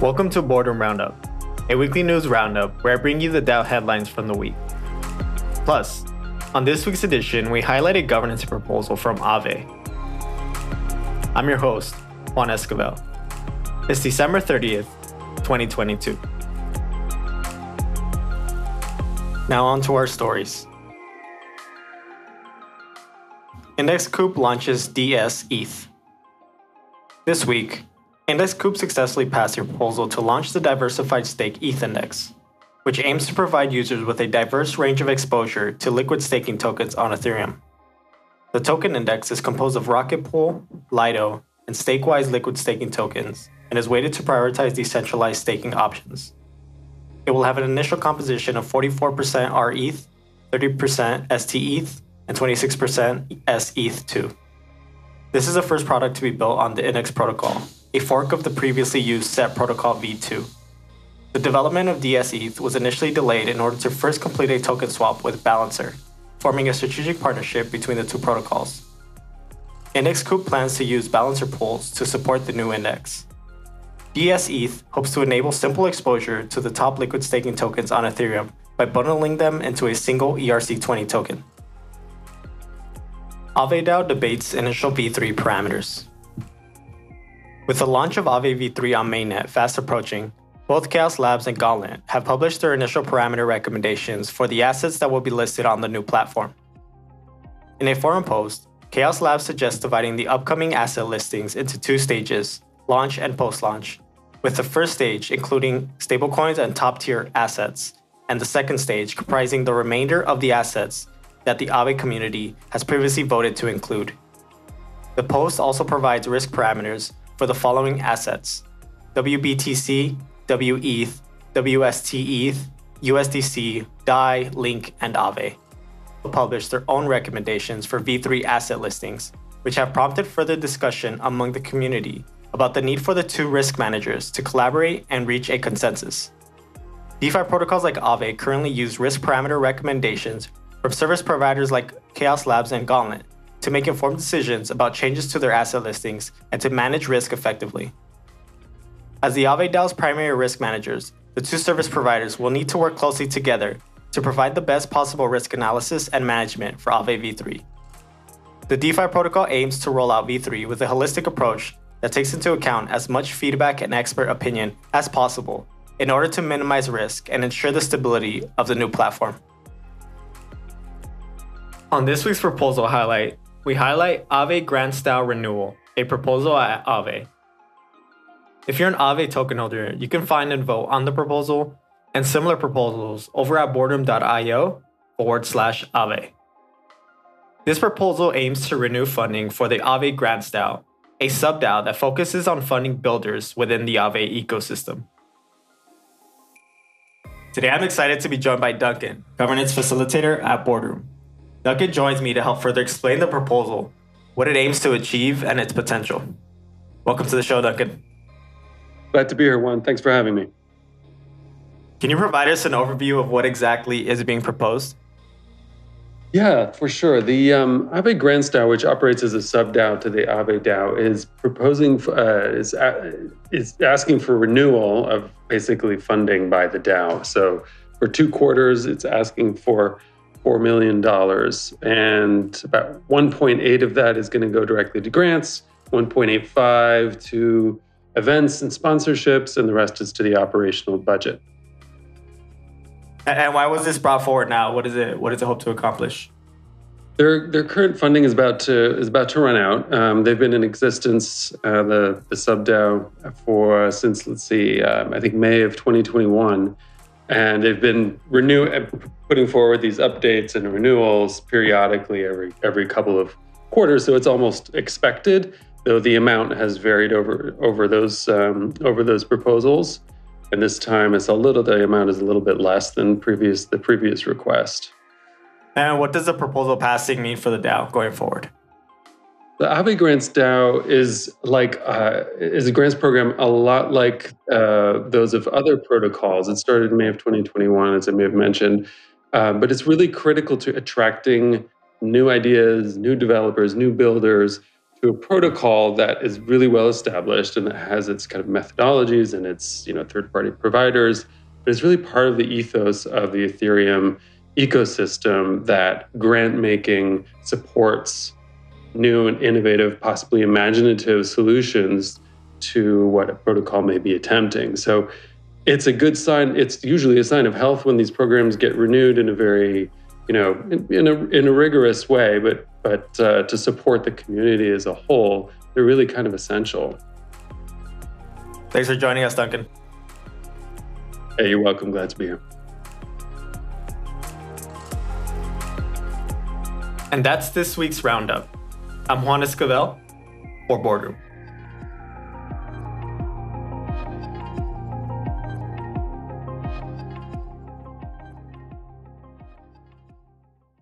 Welcome to Boardroom Roundup, a weekly news roundup where I bring you the DAO headlines from the week. Plus, on this week's edition, we highlight a governance proposal from Aave. I'm your host, Juan Esquivel. It's December 30th, 2022. Now on to our stories. Index Coop launches DS ETH. This week, Index Coop successfully passed a proposal to launch the Diversified Stake ETH Index, which aims to provide users with a diverse range of exposure to liquid staking tokens on Ethereum. The token index is composed of Rocket Pool, Lido, and Stakewise liquid staking tokens and is weighted to prioritize decentralized staking options. It will have an initial composition of 44% RETH, 30% STETH, and 26% SETH2. This is the first product to be built on the Index protocol, a fork of the previously used SET protocol v2. The development of DSETH was initially delayed in order to first complete a token swap with Balancer, forming a strategic partnership between the two protocols. Index Coop plans to use Balancer pools to support the new index. DSETH hopes to enable simple exposure to the top liquid staking tokens on Ethereum by bundling them into a single ERC20 token. AaveDAO debates initial v3 parameters. With the launch of Aave v3 on mainnet fast approaching, both Chaos Labs and Gauntlet have published their initial parameter recommendations for the assets that will be listed on the new platform. In a forum post, Chaos Labs suggests dividing the upcoming asset listings into two stages launch and post launch, with the first stage including stablecoins and top tier assets, and the second stage comprising the remainder of the assets that the Aave community has previously voted to include. The post also provides risk parameters for the following assets WBTC, WETH, WSTETH, USDC, DAI, Link, and Aave. Published their own recommendations for V3 asset listings, which have prompted further discussion among the community about the need for the two risk managers to collaborate and reach a consensus. DeFi protocols like Aave currently use risk parameter recommendations from service providers like Chaos Labs and Gauntlet to make informed decisions about changes to their asset listings and to manage risk effectively. As the Aave DAO's primary risk managers, the two service providers will need to work closely together to provide the best possible risk analysis and management for Aave v3. The DeFi protocol aims to roll out v3 with a holistic approach that takes into account as much feedback and expert opinion as possible in order to minimize risk and ensure the stability of the new platform. On this week's proposal highlight, we highlight Aave Grants DAO Renewal, a proposal at Aave. If you're an Aave token holder, you can find and vote on the proposal and similar proposals over at boardroom.io forward slash Aave. This proposal aims to renew funding for the Aave Grants DAO, a sub-DAO that focuses on funding builders within the Aave ecosystem. Today I'm excited to be joined by Duncan, governance facilitator at Boardroom. Duncan joins me to help further explain the proposal, what it aims to achieve, and its potential. Welcome to the show, Duncan. Glad to be here, Juan. Thanks for having me. Can you provide us an overview of what exactly is being proposed? Yeah, for sure. The um, Aave Grants DAO, which operates as a sub DAO to the Aave DAO, is proposing uh, is uh, is asking for renewal of basically funding by the DAO. So for two quarters, it's asking for $4 million. And about 1.8 of that is going to go directly to grants, 1.85 to events and sponsorships, and the rest is to the operational budget. And why was this brought forward now? What is it? What does it hope to accomplish? Their their current funding is about to is about to run out. Um, they've been in existence, uh, the the SubDAO, for since let's see, um, I think May of 2021 and they've been renew putting forward these updates and renewals periodically every every couple of quarters. So it's almost expected, though the amount has varied over over those um, over those proposals. And this time, it's a little. The amount is a little bit less than previous the previous request. And what does the proposal passing mean for the DAO going forward? The Aave Grants DAO is like uh, is a grants program a lot like uh, those of other protocols. It started in May of 2021, as I may have mentioned, um, but it's really critical to attracting new ideas, new developers, new builders to a protocol that is really well established and that has its kind of methodologies and its you know third party providers but it's really part of the ethos of the ethereum ecosystem that grant making supports new and innovative possibly imaginative solutions to what a protocol may be attempting so it's a good sign it's usually a sign of health when these programs get renewed in a very you know in, in a, in a rigorous way but but uh, to support the community as a whole, they're really kind of essential. Thanks for joining us, Duncan. Hey, you're welcome. Glad to be here. And that's this week's roundup. I'm Juan Esquivel for Boardroom.